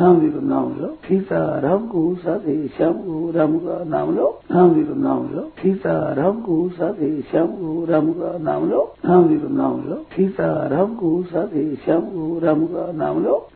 राम जी का नाम लो सीता राम को साथे श्याम को राम का नाम लो। राम जी का नाम लो। सीता राम को साथे श्याम को राम का नाम लो। राम जी का नाम लो। सीता राम को साथे श्याम को राम का नाम लो।